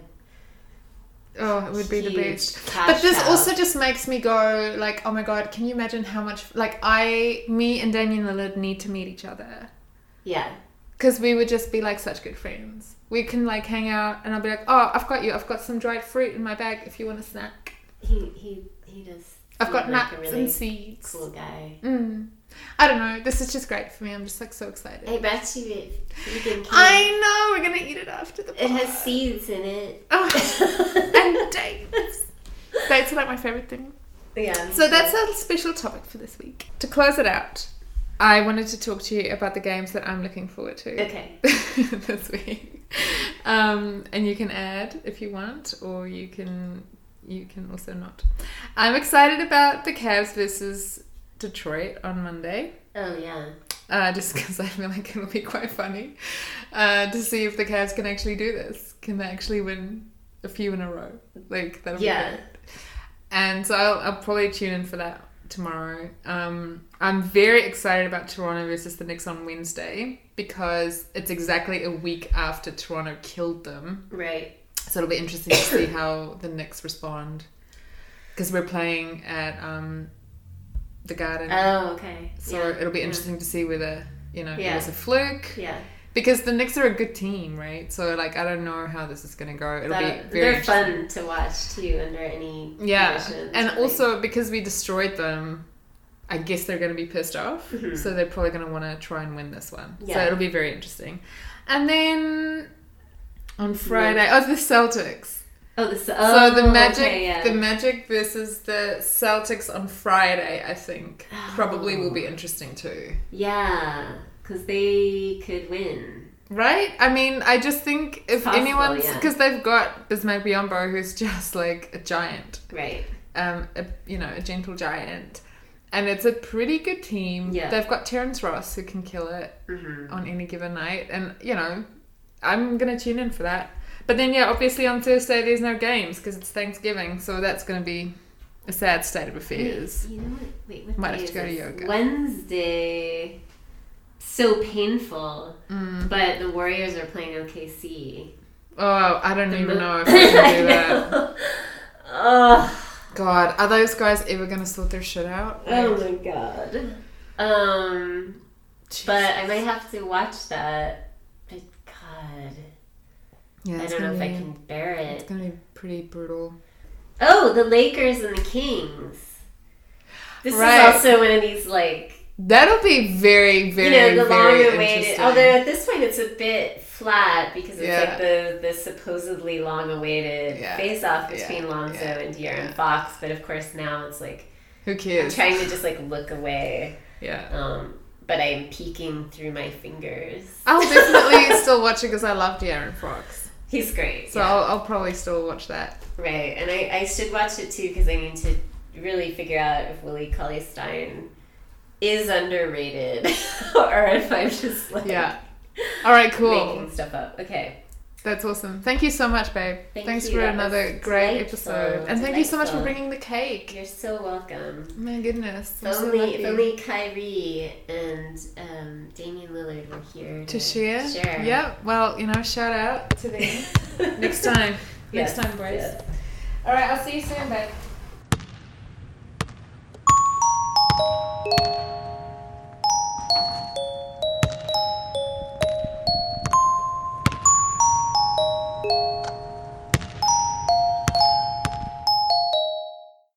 Oh, it would be the best. But this cow. also just makes me go like, oh my god, can you imagine how much like I, me and Damian Lillard need to meet each other yeah. because we would just be like such good friends. We can like hang out, and I'll be like, oh, I've got you. I've got some dried fruit in my bag if you want a snack. He he he does. I've got like nuts really and seeds. cool guy. Mm. I don't know. This is just great for me. I'm just like so excited. I bet you it. I know we're gonna eat it after the. It has seeds in it. Oh, and dates. Dates are like my favorite thing. yeah. So that's our special topic for this week. To close it out, I wanted to talk to you about the games that I'm looking forward to okay. this week. Um, and you can add if you want, or you can you can also not. I'm excited about the Cavs versus Detroit on Monday. Oh yeah. Uh, just because I feel like it'll be quite funny uh, to see if the Cavs can actually do this. Can they actually win a few in a row? Like that'll Yeah. be great. And so I'll, I'll probably tune in for that tomorrow. Um, I'm very excited about Toronto versus the Knicks on Wednesday because it's exactly a week after Toronto killed them. Right. So it'll be interesting to see how the Knicks respond because we're playing at um, the Garden. Oh okay. So yeah. it'll be yeah. interesting to see whether you know Yeah. it was a fluke Yeah. because the Knicks are a good team, right? So like I don't know how this is gonna go. It'll That- be very they're fun to watch too under any Yeah, conditions, and like- also because we destroyed them, I guess they're gonna be pissed off. Mhm. So they're probably gonna want to try and win this one. Yeah. So it'll be very interesting. And then on Friday, oh the Celtics. Oh the so, so the oh, Magic, okay, yeah. the Magic versus the Celtics on Friday, I think probably will Oh. be interesting too. yeah because they could win. Right? I mean, I just think if possible, anyone's yeah. because they've got Bismack Biyombo, who's just like a giant, Right. um, a, you know, a gentle giant, and it's a pretty good team. Yeah. They've got Terrence Ross who can kill it Mm-hmm. on any given night, and you know, I'm gonna tune in for that. But then, yeah, obviously on Thursday there's no games because it's Thanksgiving, so that's gonna be a sad state of affairs. Wait, you know what? Wait, what Might have to go to yoga. Wednesday. So painful. Mm. But the Warriors are playing OKC. Oh, I don't even mo- know if I can do that. Oh, God, are those guys ever gonna sort their shit out? oh my god. Um, but I might have to watch that. But God, Yeah, I don't know if I can bear it. It's gonna be pretty brutal. Oh, the Lakers and the Kings. This Right. is also one of these like That'll be very, very, you know the very long awaited. Although at this point it's a bit flat because it's Yeah. like the the supposedly long awaited Yeah. face off Yeah. between Lonzo Yeah. and De'Aaron. Fox. But of course now it's like Who cares? I'm trying to just like look away. Yeah, Um, but I'm peeking through my fingers. I'll definitely still watch it because I love De'Aaron Fox. He's great. So yeah. I'll, I'll probably still watch that. Right, and I, I should watch it too because I need to really figure out if Willie Cauley Stein is underrated or if I'm just like Yeah. All right, cool. making stuff up. Okay. That's awesome. Thank you so much, babe. Thank Thanks you. for that another great episode. And delightful. thank you so much for bringing the cake. You're so welcome. Oh my goodness. If I'm only, if only Kyrie and um, Damian Lillard were here to, to share. share. Yep. Well, you know, shout out to them. Next time. Next yes. time, boys. All right. I'll see you soon, babe.